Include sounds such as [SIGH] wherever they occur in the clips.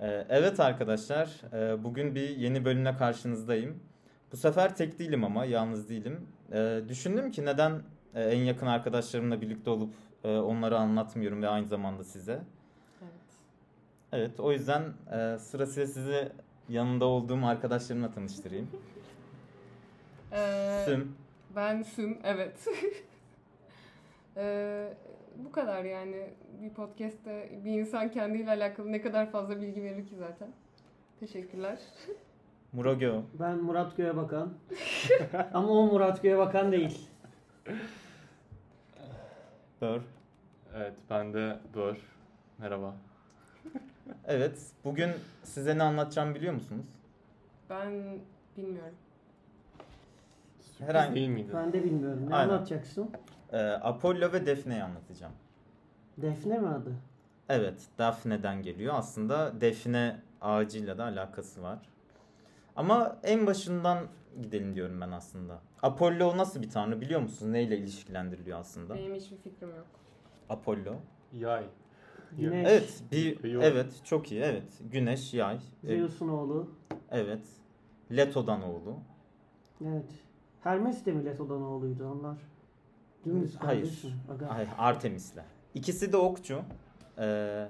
Ee, evet arkadaşlar, e, bugün bir yeni bölümle karşınızdayım. Bu sefer tek değilim ama yalnız değilim. Ee, düşündüm ki neden e, en yakın arkadaşlarımla birlikte olup e, onları anlatmıyorum ve aynı zamanda size. Evet. Evet, o yüzden e, sırasıyla sizi yanında olduğum arkadaşlarımla tanıştırayım. [LAUGHS] Ee, Süm. Ben Süm, evet. [LAUGHS] Bu kadar yani. Bir podcast'te bir insan kendiyle alakalı ne kadar fazla bilgi verir ki zaten. Teşekkürler. [LAUGHS] Muragö. Ben Murat Göğebakan. [LAUGHS] Ama o Murat Göğebakan değil. Bör. Evet ben de Bör. Merhaba. Evet, bugün size ne anlatacağım biliyor musunuz? Ben bilmiyorum. Herhangi- değil miydi? Ben de bilmiyorum. Ne Aynen. anlatacaksın? Ee, Apollo ve Defne'yi anlatacağım. Defne mi adı? Evet, Daphne'den geliyor. Aslında Defne ağacıyla da alakası var. Ama en başından gidelim diyorum ben aslında. Apollo nasıl bir tanrı biliyor musunuz? Neyle ilişkilendiriliyor aslında? Benim hiçbir fikrim yok. Apollo. Yay. Güneş. Evet, bir Yok. evet çok iyi. Evet. Güneş, yay. E, Zeus'un oğlu. Evet. Leto'dan oğlu. Evet. Hermes de mi Leto'dan oğluydu onlar? Dümdüz Hayır. Hayır, Artemis'le. İkisi de okçu. Ee,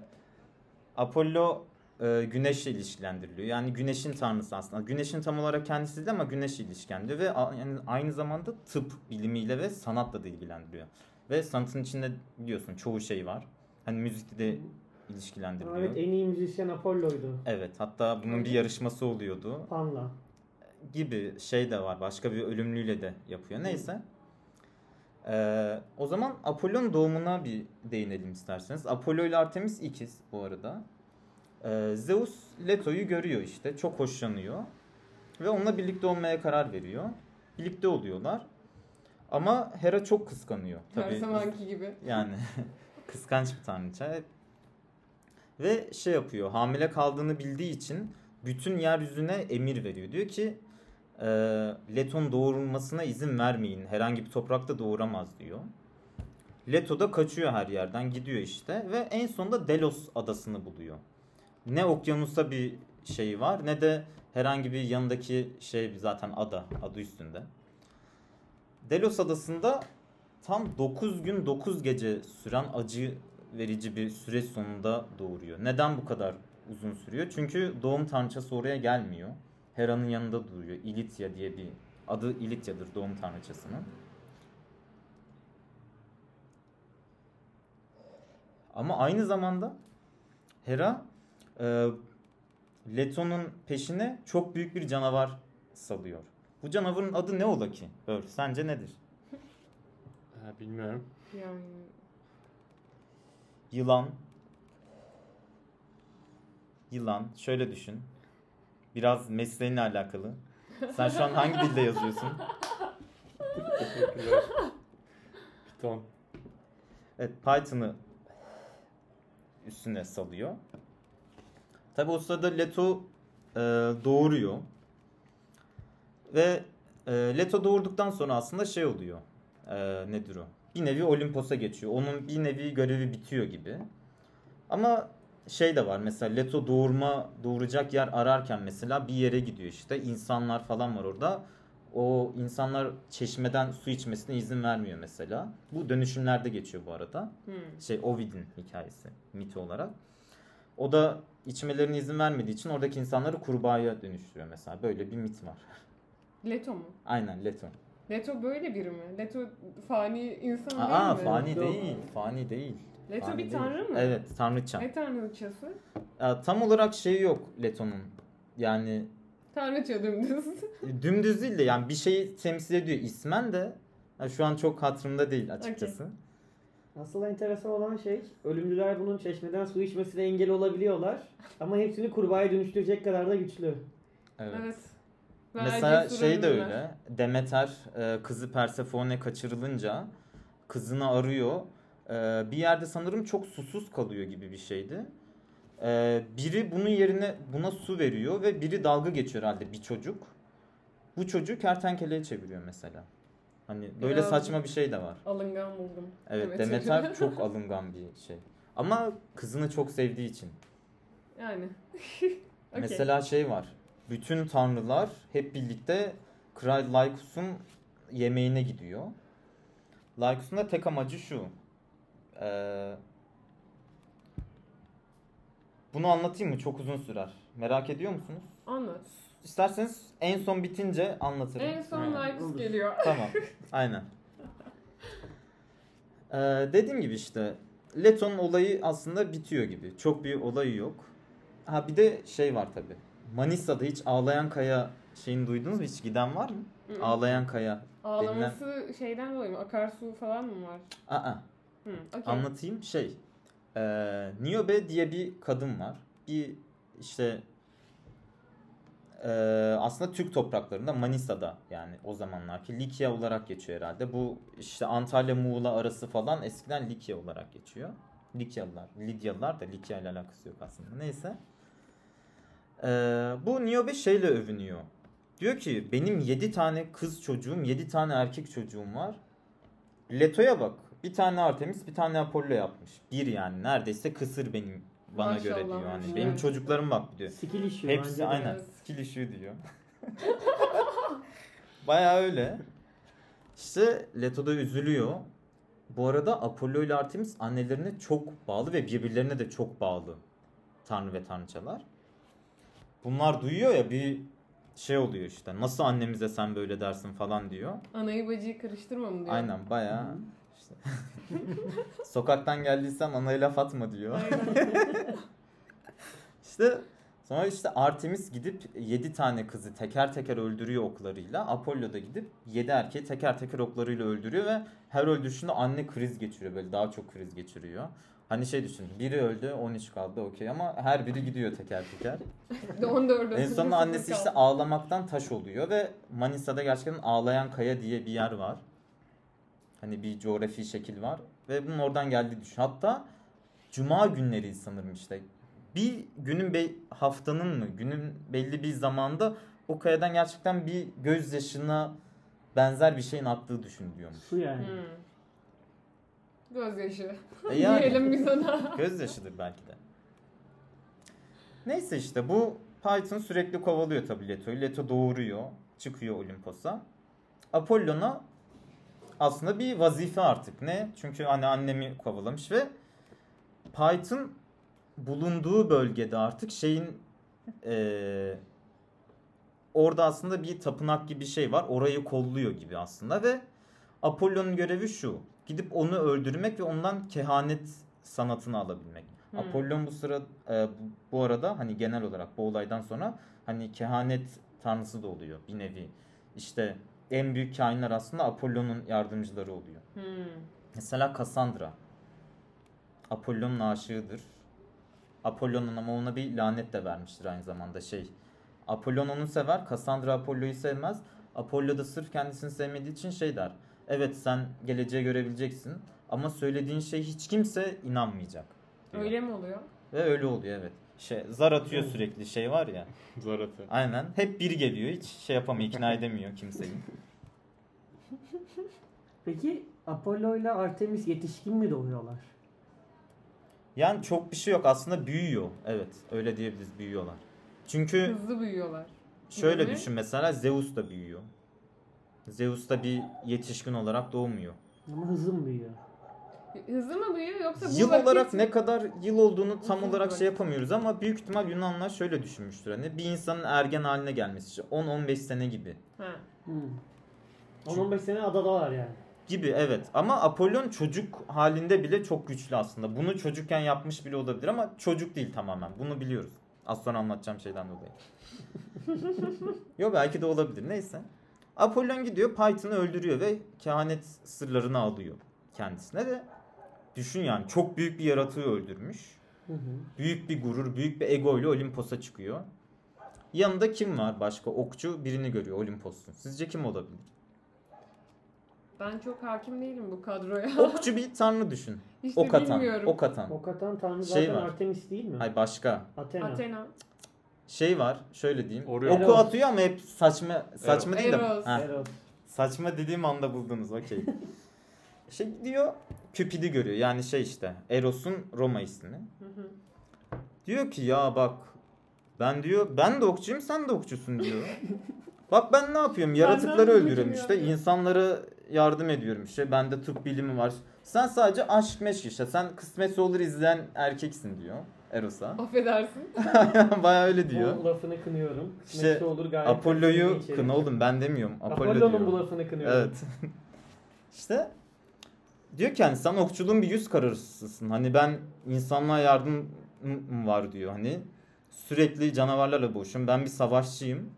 Apollo e, güneşle ilişkilendiriliyor. Yani güneşin tanrısı aslında. Güneşin tam olarak kendisi değil ama güneşle ilişkilendiriyor ve a- yani aynı zamanda tıp bilimiyle ve sanatla da ilgilendiriyor. Ve sanatın içinde biliyorsun çoğu şey var. Hani müzikle de ilişkilendiriliyor. Evet en iyi müzisyen Apollo'ydu. Evet, hatta bunun bir yarışması oluyordu Panla. gibi şey de var. Başka bir ölümlüyle de yapıyor. Neyse. Ee, o zaman Apollo'nun doğumuna bir değinelim isterseniz. Apollo ile Artemis ikiz bu arada. Ee, Zeus Leto'yu görüyor işte. Çok hoşlanıyor. Ve onunla birlikte olmaya karar veriyor. Birlikte oluyorlar. Ama Hera çok kıskanıyor. Her Tabii zamanki gibi. yani [LAUGHS] kıskanç bir tanrıça. Ve şey yapıyor. Hamile kaldığını bildiği için bütün yeryüzüne emir veriyor. Diyor ki e, Leton doğurulmasına izin vermeyin. Herhangi bir toprakta doğuramaz diyor. Leto da kaçıyor her yerden gidiyor işte ve en sonunda Delos adasını buluyor. Ne okyanusta bir şey var ne de herhangi bir yanındaki şey zaten ada adı üstünde. Delos adasında tam 9 gün 9 gece süren acı verici bir süreç sonunda doğuruyor. Neden bu kadar uzun sürüyor? Çünkü doğum tanrıçası oraya gelmiyor. Hera'nın yanında duruyor. İlitya diye bir adı İlitya'dır doğum tanrıçasının. Ama aynı zamanda Hera e, Leto'nun peşine çok büyük bir canavar salıyor. Bu canavarın adı ne ola ki? Böyle, sence nedir? Ha, bilmiyorum. Yani Yılan. Yılan. Şöyle düşün. Biraz mesleğinle alakalı. Sen şu an hangi dilde yazıyorsun? Teşekkürler. Piton. Evet Python'ı üstüne salıyor. Tabi o sırada Leto e, doğuruyor. Ve e, Leto doğurduktan sonra aslında şey oluyor. E, nedir o? Bir nevi Olimpos'a geçiyor. Onun bir nevi görevi bitiyor gibi. Ama şey de var mesela Leto doğurma doğuracak yer ararken mesela bir yere gidiyor işte. insanlar falan var orada. O insanlar çeşmeden su içmesine izin vermiyor mesela. Bu dönüşümlerde geçiyor bu arada. hmm. Şey Ovid'in hikayesi miti olarak. O da içmelerine izin vermediği için oradaki insanları kurbağaya dönüştürüyor mesela. Böyle bir mit var. Leto mu? Aynen Leto. Leto böyle biri mi? Leto fani insan Aa değil mi? fani Yok. değil. Fani değil. Leto Fani bir değil. tanrı mı? Evet tanrıça. Ne tanrıçası? Ya, tam olarak şeyi yok Leto'nun. Yani Tanrıça dümdüz. [LAUGHS] dümdüz değil de yani bir şeyi temsil ediyor ismen de ya şu an çok hatırımda değil açıkçası. Asıl enteresan olan şey ölümlüler bunun çeşmeden su içmesine engel olabiliyorlar. Ama hepsini kurbağaya dönüştürecek kadar da güçlü. Evet. evet. Ve Mesela şey de öyle. Demeter e, kızı Persefone kaçırılınca kızını arıyor. E, bir yerde sanırım çok susuz kalıyor gibi bir şeydi. E, biri bunun yerine buna su veriyor ve biri dalga geçiyor herhalde bir çocuk. Bu çocuğu kertenkeleye çeviriyor mesela. Hani böyle Biraz- saçma bir şey de var. Alıngan buldum. Evet Evet. Demeter [LAUGHS] çok alıngan bir şey. Ama kızını çok sevdiği için. Yani. [LAUGHS] Okey. Mesela şey var. Bütün tanrılar hep birlikte Kral Lycus'un yemeğine gidiyor. Lycus'un da tek amacı şu. Ee, bunu anlatayım mı? Çok uzun sürer. Merak ediyor musunuz? Anlat. İsterseniz en son bitince anlatırım. En son Lycus geliyor. [LAUGHS] Tamam. Aynen. Ee, dediğim gibi işte Leton olayı aslında bitiyor gibi. Çok bir olayı yok. Ha bir de şey var tabi. Manisa'da hiç Ağlayan Kaya şeyini duydunuz mu? Hiç giden var mı? Hı hı. Ağlayan Kaya. Ağlaması şeyden dolayı mı? Akarsu falan mı var? Aa, Hı, okey. anlatayım. Şey. E, Niobe diye bir kadın var. Bir işte e, aslında Türk topraklarında Manisa'da yani o zamanlarki Likya olarak geçiyor herhalde. Bu işte Antalya Muğla arası falan eskiden Likya olarak geçiyor. Likyalılar, Lidyalılar da Likya ile alakası yok aslında. Neyse. E, bu Niobe şeyle övünüyor. Diyor ki benim 7 tane kız çocuğum, 7 tane erkek çocuğum var. Leto'ya bak. Bir tane Artemis, bir tane Apollo yapmış. Bir yani neredeyse kısır benim bana Maşallah, göre diyor. Hani evet. benim çocuklarım bak diyor. Skill issue. Hepsi aynen Evet. skill issue diyor. [LAUGHS] Baya öyle. İşte Leto da üzülüyor. Bu arada Apollo ile Artemis annelerine çok bağlı ve birbirlerine de çok bağlı. Tanrı ve tanrıçalar. Bunlar duyuyor ya bir şey oluyor işte. Nasıl annemize sen böyle dersin falan diyor. Anayı bacıyı karıştırma mı diyor. Aynen baya işte. [LAUGHS] Sokaktan geldiysen anaya laf atma diyor. [LAUGHS] İşte sonra işte Artemis gidip 7 tane kızı teker teker öldürüyor oklarıyla. Apollo da gidip 7 erkeği teker teker oklarıyla öldürüyor ve her öldürüşünde anne kriz geçiriyor böyle daha çok kriz geçiriyor. Hani şey düşün biri öldü 13 kaldı okey ama her biri gidiyor teker teker. Bir de 14 en sonunda annesi işte ağlamaktan taş oluyor ve Manisa'da gerçekten ağlayan kaya diye bir yer var. Hani bir coğrafi şekil var ve bunun oradan geldiği düşün. Hatta cuma günleri sanırım işte. Bir günün be- haftanın mı günün belli bir zamanda o kayadan gerçekten bir gözyaşına benzer bir şeyin aktığı düşünülüyormuş. Su yani. Hmm. Gözyaşı. E [LAUGHS] yani. Diyelim biz ona. Gözyaşıdır belki de. Neyse işte bu Python sürekli kovalıyor tabii Leto'yu. Leto doğuruyor. Çıkıyor Olimpos'a. Apollon'a aslında bir vazife artık. Ne? Çünkü hani annemi kovalamış ve Python bulunduğu bölgede artık şeyin eee, orada aslında bir tapınak gibi bir şey var. Orayı kolluyor gibi aslında ve Apollon'un görevi şu. Gidip onu öldürmek ve ondan kehanet sanatını alabilmek. Hmm. Apollon bu sıra e, bu- arada hani genel olarak bu olaydan sonra hani kehanet tanrısı da oluyor bir nevi. İşte en büyük kainler aslında Apollon'un yardımcıları oluyor. Hmm. Mesela Cassandra. Apollon'un aşığıdır. Apollon'un ama ona bir lanet de vermiştir aynı zamanda şey. Apollon onu sever, Cassandra Apollo'yu sevmez. Apollo da sırf kendisini sevmediği için şey der. Evet sen geleceği görebileceksin ama söylediğin şey hiç kimse inanmayacak. diyor. Öyle mi oluyor? Ve öyle oluyor evet. Şey, zar atıyor sürekli şey var ya. [LAUGHS] Zor atı. Aynen. Hep biri geliyor hiç şey yapamıyor, ikna edemiyor kimseyi. [LAUGHS] Peki Apollo ile Artemis yetişkin mi doğuyorlar? Yani çok bir şey yok aslında büyüyor. Evet öyle diyebiliriz büyüyorlar. Çünkü Hızlı büyüyorlar. Şöyle mi? düşün mesela Zeus da büyüyor. Zeus da bir yetişkin olarak doğmuyor. Ama hızlı mı büyüyor? Hızlı mı büyüyor yoksa bu Yıl vakit olarak ne kadar yıl olduğunu tam olarak şey yapamıyoruz ama büyük ihtimal Yunanlar şöyle düşünmüştür. Hani bir insanın ergen haline gelmesi işte 10-15 sene gibi. Ha. Hmm. 10-15 sene adadalar yani. Gibi evet ama Apollon çocuk halinde bile çok güçlü aslında. Bunu çocukken yapmış bile olabilir ama çocuk değil tamamen. Bunu biliyoruz. Az sonra anlatacağım şeyden dolayı. [LAUGHS] Yo belki de olabilir neyse. Apollon gidiyor Python'ı öldürüyor ve kehanet sırlarını alıyor kendisine de. Düşün yani çok büyük bir yaratığı öldürmüş. Hı hı. Büyük bir gurur, büyük bir ego ile Olimpos'a çıkıyor. Yanında kim var başka? Okçu birini görüyor Olimpos'un. Sizce kim olabilir? Ben çok hakim değilim bu kadroya. [LAUGHS] Okçu bir tanrı düşün. İşte Ok atan. bilmiyorum. Ok atan. Ok atan tanrı Şey zaten var. Artemis değil mi? Hay başka. Athena. Athena. Şey var, şöyle diyeyim. Orion. Oku atıyor ama hep saçma saçma değil de. Eros. Ha, Eros. saçma dediğim anda buldunuz. Okey. [LAUGHS] şey diyor, Cupid'i görüyor. Yani şey işte Eros'un Roma ismini. Hı hı. Diyor ki ya bak ben diyor ben de okçuyum sen de okçusun diyor. [LAUGHS] bak ben ne yapıyorum yaratıkları öldürüyorum işte ya. insanlara yardım ediyorum işte bende tıp bilimi var. Sen sadece aşk meşk işte sen kısmetse olur izleyen erkeksin diyor Eros'a. [LAUGHS] Affedersin. [LAUGHS] Baya öyle diyor. Bu lafını kınıyorum. İşte olur gayet Apollo'yu içerik. kına oğlum ben demiyorum. Apollo Apollo'nun bu lafını kınıyorum. Evet. [LAUGHS] işte diyor ki hani sen okçuluğun bir yüz karasısın. Hani ben insanlığa yardım var diyor hani. Sürekli canavarlarla boğuşuyorum. Ben bir savaşçıyım.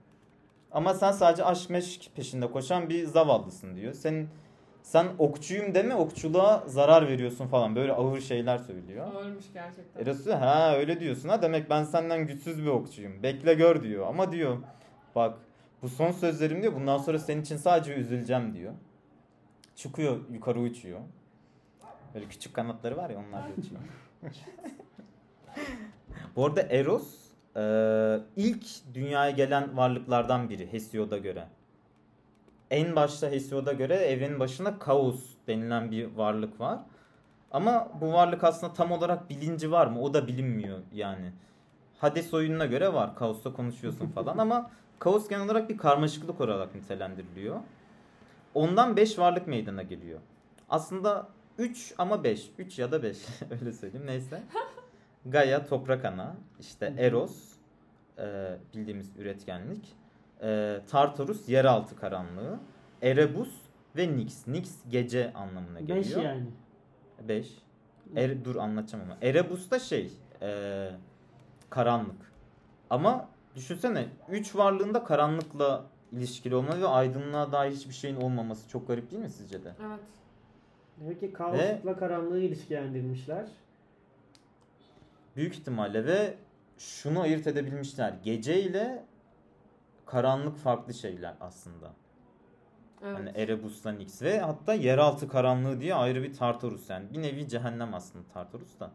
Ama sen sadece aşk meşk peşinde koşan bir zavallısın diyor. Senin sen okçuyum deme okçuluğa zarar veriyorsun falan. Böyle ağır şeyler söylüyor. Ağırmış gerçekten. Eros diyor ha öyle diyorsun ha demek ben senden güçsüz bir okçuyum. Bekle gör diyor ama diyor bak bu son sözlerim diyor bundan sonra senin için sadece üzüleceğim diyor. Çıkıyor yukarı uçuyor. Böyle küçük kanatları var ya onlar da uçuyor. [LAUGHS] bu arada Eros e, ilk dünyaya gelen varlıklardan biri Hesiod'a göre. En başta Hesiod'a göre evrenin başında Kaos denilen bir varlık var. Ama bu varlık aslında tam olarak bilinci var mı? O da bilinmiyor yani. Hades oyununa göre var. Kaos'ta konuşuyorsun falan ama Kaos genel olarak bir karmaşıklık olarak nitelendiriliyor. Ondan 5 varlık meydana geliyor. Aslında 3 ama 5. 3 ya da 5 [LAUGHS] öyle söyleyeyim neyse. Gaia toprak ana, işte Eros e, bildiğimiz üretkenlik, e, Tartarus yeraltı karanlığı, Erebus ve Nyx. Nyx gece anlamına geliyor. 5 yani. 5. Er, dur anlatacağım ama. Erebus da şey e, karanlık. Ama düşünsene 3 varlığında karanlıkla ilişkili olmalı ve aydınlığa dair hiçbir şeyin olmaması çok garip değil mi sizce de? Evet. Demek ki kaosla karanlığı ilişkilendirmişler. Büyük ihtimalle ve şunu ayırt edebilmişler. Gece ile karanlık farklı şeyler aslında. Evet. Hani Erebus'la Nyx ve hatta yeraltı karanlığı diye ayrı bir Tartarus yani. Bir nevi cehennem aslında Tartarus da.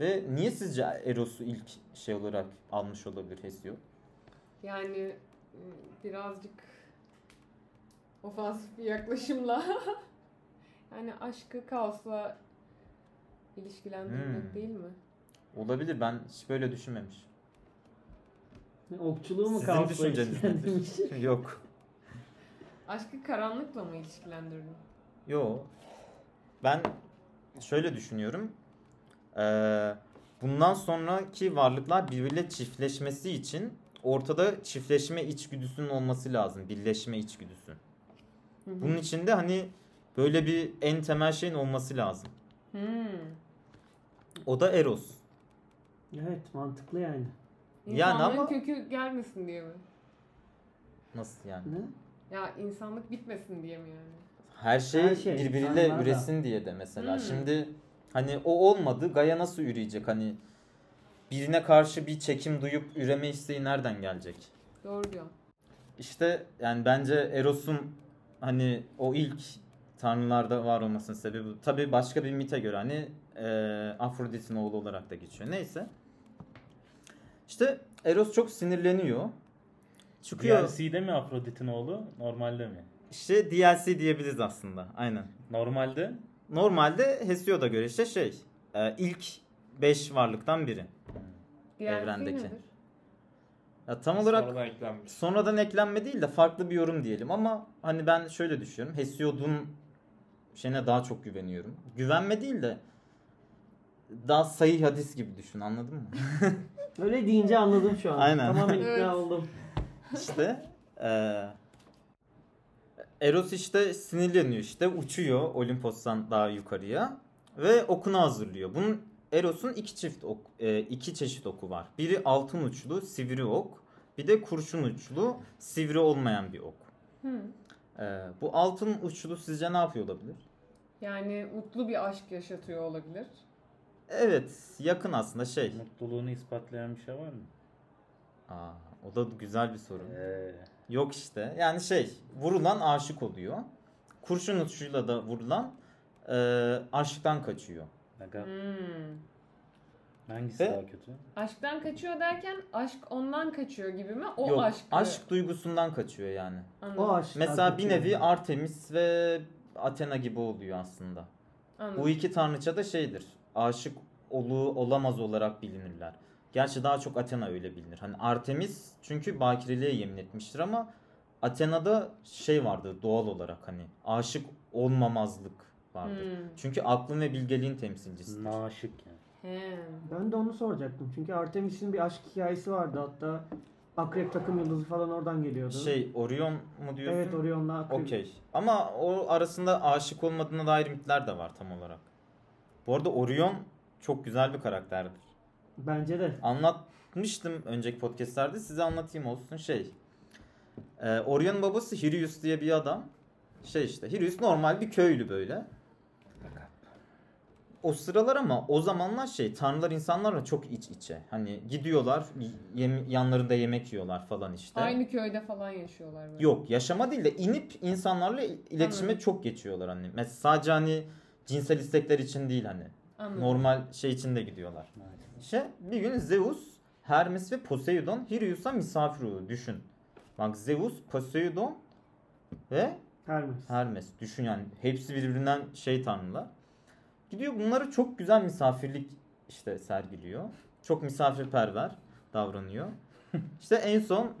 Ve niye sizce Eros'u ilk şey olarak almış olabilir Hesiod? Yani e, birazcık ofansif bir yaklaşımla [LAUGHS] yani aşkı kaosla ilişkilendirmek Hmm. değil mi? Olabilir ben hiç böyle düşünmemiş. Okçuluğu mu Sizin düşünceniz nedir? [LAUGHS] Yok. Aşkı karanlıkla mı ilişkilendirdin? Yo. Ben şöyle düşünüyorum. Ee, bundan sonraki varlıklar birbiriyle çiftleşmesi için ortada çiftleşme içgüdüsünün olması lazım. Birleşme içgüdüsü. Hı hı. Bunun için de hani böyle bir en temel şeyin olması lazım. Hmm. O da Eros. Evet mantıklı yani. Yani İnsanlığın ama- kökü gelmesin diye mi? Nasıl yani? Ne? Ya insanlık bitmesin diye mi yani? Her şey, Her şey, birbiriyle insanlar da. üresin diye de mesela. Hmm. Şimdi hani o olmadı. Gaia nasıl üreyecek? Hani birine karşı bir çekim duyup üreme isteği nereden gelecek? Doğru diyor. İşte yani bence Eros'un hani o ilk tanrılarda var olmasının sebebi bu. Tabii başka bir mite göre hani e, Afrodit'in oğlu olarak da geçiyor. Neyse. İşte Eros çok sinirleniyor. Çıkıyor. DLC'de mi Afrodit'in oğlu? Normalde mi? İşte DLC diyebiliriz aslında. Aynen. Normalde Normalde Hesiod'a göre işte şey e, ilk 5 varlıktan biri. DLC Evrendeki. nedir? Ya tam olarak Sonradan eklenmiş. sonradan eklenme değil de farklı bir yorum diyelim ama hani ben şöyle düşünüyorum. Hesiod'un şeyine daha çok güveniyorum. Güvenme değil de daha sayı hadis gibi düşün anladın mı? [LAUGHS] Öyle deyince anladım şu an. Aynen. Tamamen Evet. ikna oldum. İşte eee Eros işte sinirleniyor işte uçuyor Olimpos'tan daha yukarıya ve okunu hazırlıyor. Bunun Eros'un iki çift ok, e, iki çeşit oku var. Biri altın uçlu sivri ok, bir de kurşun uçlu sivri olmayan bir ok. Hı. Eee, bu altın uçlu sizce ne yapıyor olabilir? Yani mutlu bir aşk yaşatıyor olabilir. Evet, yakın aslında şey. mutluluğunu ispatlayan bir şey var mı? Aa, o da güzel bir soru. Ee, Yok işte. Yani şey, vurulan aşık oluyor. Kurşun uçuyla da vurulan e, aşktan kaçıyor. Hmm. hangisi Ve- daha kötü? Aşktan kaçıyor derken aşk ondan kaçıyor gibi mi? O Yok, aşk. aşk duygusundan kaçıyor yani. Anladım. O aşk. Mesela bir nevi Artemis ve Athena gibi oluyor aslında. Anladım. Bu iki tanrıça da şeydir. Aşık olu olamaz olarak bilinirler. Gerçi daha çok Athena öyle bilinir. Hani Artemis çünkü bakireliğe yemin etmiştir ama Athena'da şey vardı doğal olarak hani aşık olmamazlık vardır. Hmm. Çünkü aklın ve bilgeliğin temsilcisidir. Naşık yani. He. Ben de onu soracaktım. Çünkü Artemis'in bir aşk hikayesi vardı. Hatta Akrep takım yıldızı falan oradan geliyordu. Şey Orion mu diyorsun? Evet Orion'la Akrep. Okey. Ama o arasında aşık olmadığına dair mitler de var tam olarak. Bu arada Orion çok güzel bir karakterdir. Bence de. Anlatmıştım önceki podcastlerde. Size anlatayım olsun şey. Ee, Orion'un babası Hirius diye bir adam. Şey işte Hirius normal bir köylü böyle. O sıralar ama o zamanlar şey tanrılar insanlarla çok iç içe. Hani gidiyorlar yem- yanlarında yemek yiyorlar falan işte. Aynı köyde falan yaşıyorlar böyle. Yok yaşama değil de inip insanlarla il- iletişime Anladım. çok geçiyorlar hani. Mesela sadece hani cinsel istekler için değil hani. Anladım. Normal şey için de gidiyorlar. İşte bir gün Zeus, Hermes ve Poseidon Hirius'a misafir oluyor. Düşün. Bak Zeus, Poseidon ve Hermes. Hermes. Düşün yani. Hepsi birbirinden şey tanrılar. Gidiyor bunları çok güzel misafirlik işte sergiliyor. Çok misafirperver davranıyor. [LAUGHS] işte en son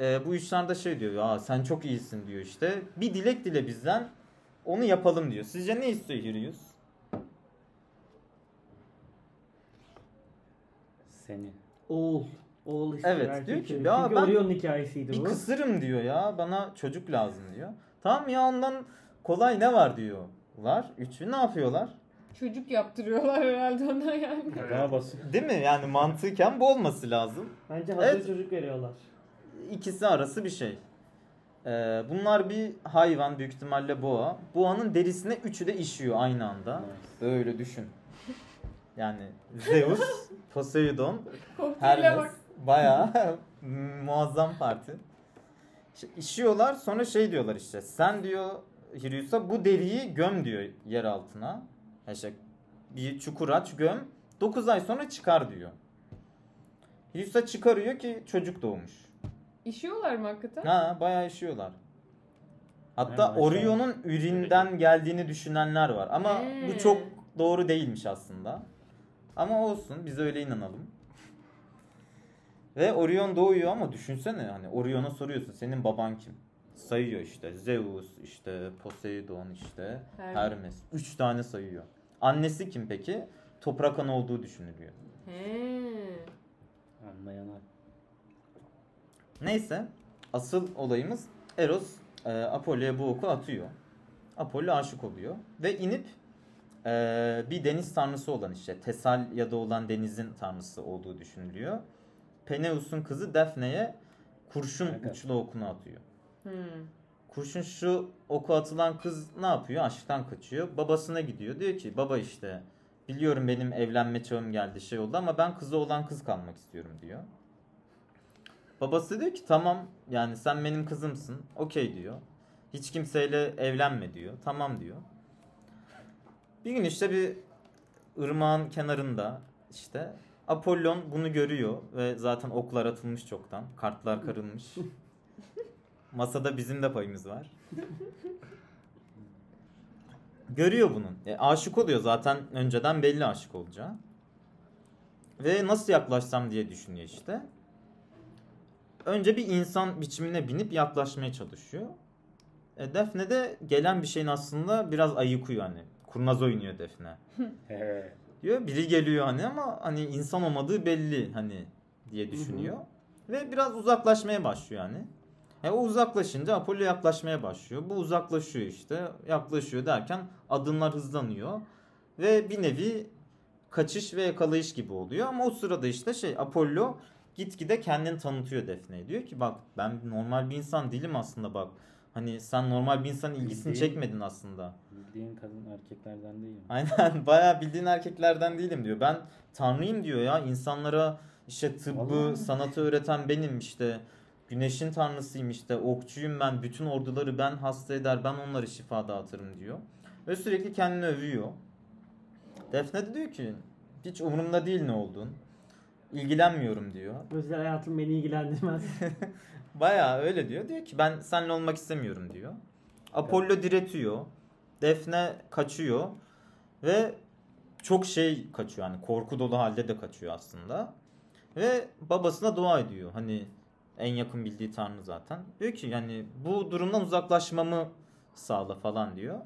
e, bu işlerde şey diyor. Ya sen çok iyisin diyor işte. Bir dilek dile bizden. Onu yapalım diyor. Sizce ne istiyor Hirius? Seni. Oğul. Oğul istiyor Evet, erkek diyor ki, ya Çünkü ben Orion'un hikayesiydi Bir bu. kısırım diyor ya. Bana çocuk lazım diyor. Tamam ya ondan kolay ne var diyorlar. Üçü ne yapıyorlar? Çocuk yaptırıyorlar herhalde ona yani. Daha basit. Değil mi? Yani mantıken bu olması lazım. Bence hazır Evet. çocuk veriyorlar. İkisi arası bir şey. Ee, bunlar bir hayvan büyük ihtimalle boğa. Boğanın derisine üçü de işiyor aynı anda. Nice. Öyle düşün. Yani Zeus, [LAUGHS] Poseidon, Hermes bayağı [LAUGHS] muazzam parti. İşiyorlar sonra şey diyorlar işte sen diyor Hirius'a bu deriyi göm diyor yer altına. İşte bir çukur aç göm 9 ay sonra çıkar diyor. Hirius'a çıkarıyor ki çocuk doğmuş. İşiyorlar mı hakikaten? Ha bayağı işiyorlar. Hatta maşallah. Orion'un üründen geldiğini düşünenler var. Ama He. bu çok doğru değilmiş aslında. Ama olsun biz öyle inanalım. Ve Orion doğuyor ama düşünsene hani Orion'a soruyorsun senin baban kim? Sayıyor işte Zeus, işte Poseidon, işte Hermes. Hermes. Üç tane sayıyor. Annesi kim peki? Toprak ana olduğu düşünülüyor. He. Anlayanlar. Neyse asıl olayımız Eros e, Apollo'ya bu oku atıyor. Apollo aşık oluyor ve inip e, bir deniz tanrısı olan işte Tesalya'da olan denizin tanrısı olduğu düşünülüyor. Peneus'un kızı Daphne'ye kurşun Evet. uçlu okunu atıyor. Hmm. Kurşun şu oku atılan kız ne yapıyor? Aşktan kaçıyor. Babasına gidiyor. Diyor ki baba işte biliyorum benim evlenme çağım geldi şey oldu ama ben kızı olan kız kalmak istiyorum diyor. Babası diyor ki tamam yani sen benim kızımsın. Okey diyor. Hiç kimseyle evlenme diyor. Tamam diyor. Bir gün işte bir ırmağın kenarında işte Apollon bunu görüyor ve zaten oklar atılmış çoktan. Kartlar karılmış. [LAUGHS] Masada bizim de payımız var. Görüyor bunu. E, aşık oluyor zaten önceden belli aşık olacağı. Ve nasıl yaklaşsam diye düşünüyor işte. Önce bir insan biçimine binip yaklaşmaya çalışıyor. E, Defne de gelen bir şeyin aslında biraz ayıkıyor hani. Kurnaz oynuyor Defne. [LAUGHS] Diyor biri geliyor hani ama hani insan olmadığı belli hani diye düşünüyor. Ve biraz uzaklaşmaya başlıyor yani. E, o uzaklaşınca Apollo yaklaşmaya başlıyor. Bu uzaklaşıyor işte. Yaklaşıyor derken adımlar hızlanıyor. Ve bir nevi kaçış ve yakalayış gibi oluyor. Ama o sırada işte şey Apollo gitgide kendini tanıtıyor Defne'ye. Diyor ki bak ben normal bir insan değilim aslında bak. Hani sen normal bir insanın ilgisini Bildiğin- çekmedin aslında. Bildiğin kadın erkeklerden değilim. Aynen [LAUGHS] bayağı bildiğin erkeklerden değilim diyor. Ben tanrıyım diyor ya. İnsanlara işte tıbbı, Vallahi. sanatı öğreten benim işte. Güneşin tanrısıyım işte. Okçuyum ben. Bütün orduları ben hasta eder. Ben onları şifa dağıtırım diyor. Ve sürekli kendini övüyor. Defne de diyor ki hiç umurumda değil ne olduğun. İlgilenmiyorum diyor. Özel hayatım beni ilgilendirmez. [LAUGHS] Bayağı öyle diyor. Diyor ki ben seninle olmak istemiyorum diyor. Apollo diretiyor. Defne kaçıyor. Ve çok şey kaçıyor yani korku dolu halde de kaçıyor aslında. Ve babasına dua ediyor. Hani en yakın bildiği tanrı zaten. Diyor ki yani bu durumdan uzaklaşmamı sağla falan diyor.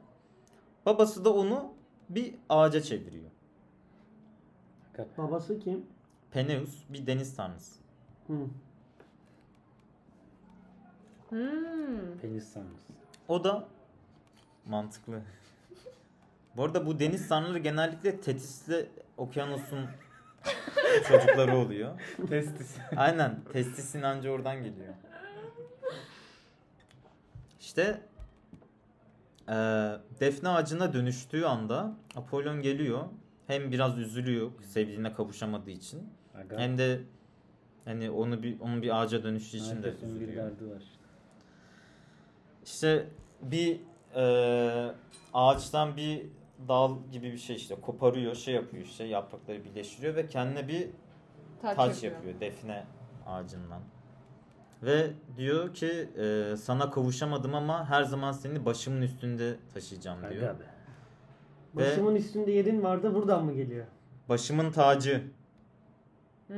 Babası da onu bir ağaca çeviriyor. Fakat Babası kim? Peneus bir deniz tanrısı. Hı. Hmm. penis sanırız. O da mantıklı. Bu arada bu deniz tanrıları genellikle Tetis'le Okyanus'un çocukları oluyor. Testis. Aynen. Testisin anca oradan geliyor. İşte eee defne ağacına dönüştüğü anda Apollon geliyor. Hem biraz üzülüyor sevdiğine kavuşamadığı için. Aga. Hem de hani onu bir onun bir ağaca dönüşü için de üzülüyor. derdi var. İşte bir eee, ağaçtan bir dal gibi bir şey işte koparıyor, şey yapıyor işte yaprakları birleştiriyor ve kendine bir Taç, taç yapıyor. yapıyor defne ağacından. Ve diyor ki eee, sana kavuşamadım ama her zaman seni başımın üstünde taşıyacağım diyor. Aga be. Ve- Başımın üstünde yerin vardı buradan mı geliyor? Başımın tacı.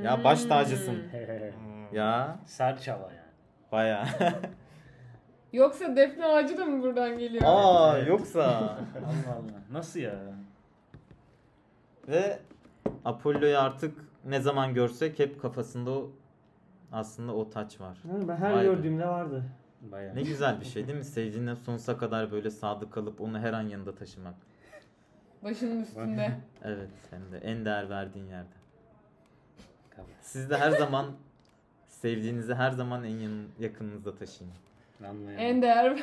Ya baş Hmm. tacısın. Hehehe. Ya Serçava yani. baya. [LAUGHS] Yoksa defne ağacı da mı buradan geliyor? Aa Evet. yoksa. [LAUGHS] Allah Allah. Nasıl ya? Ve Apollo'yu artık ne zaman görsek hep kafasında o aslında o taç var. Ben her Vay be. gördüğümde vardı. Bayağı. Ne güzel bir şey değil mi? Sevdiğine sonsuza kadar böyle sadık kalıp onu her an yanında taşımak. Başının üstünde. Evet hem de en değer verdiğin yerde. Kabul. Siz de her zaman sevdiğinizi her zaman en yakınınızda taşıyın. En değer [LAUGHS]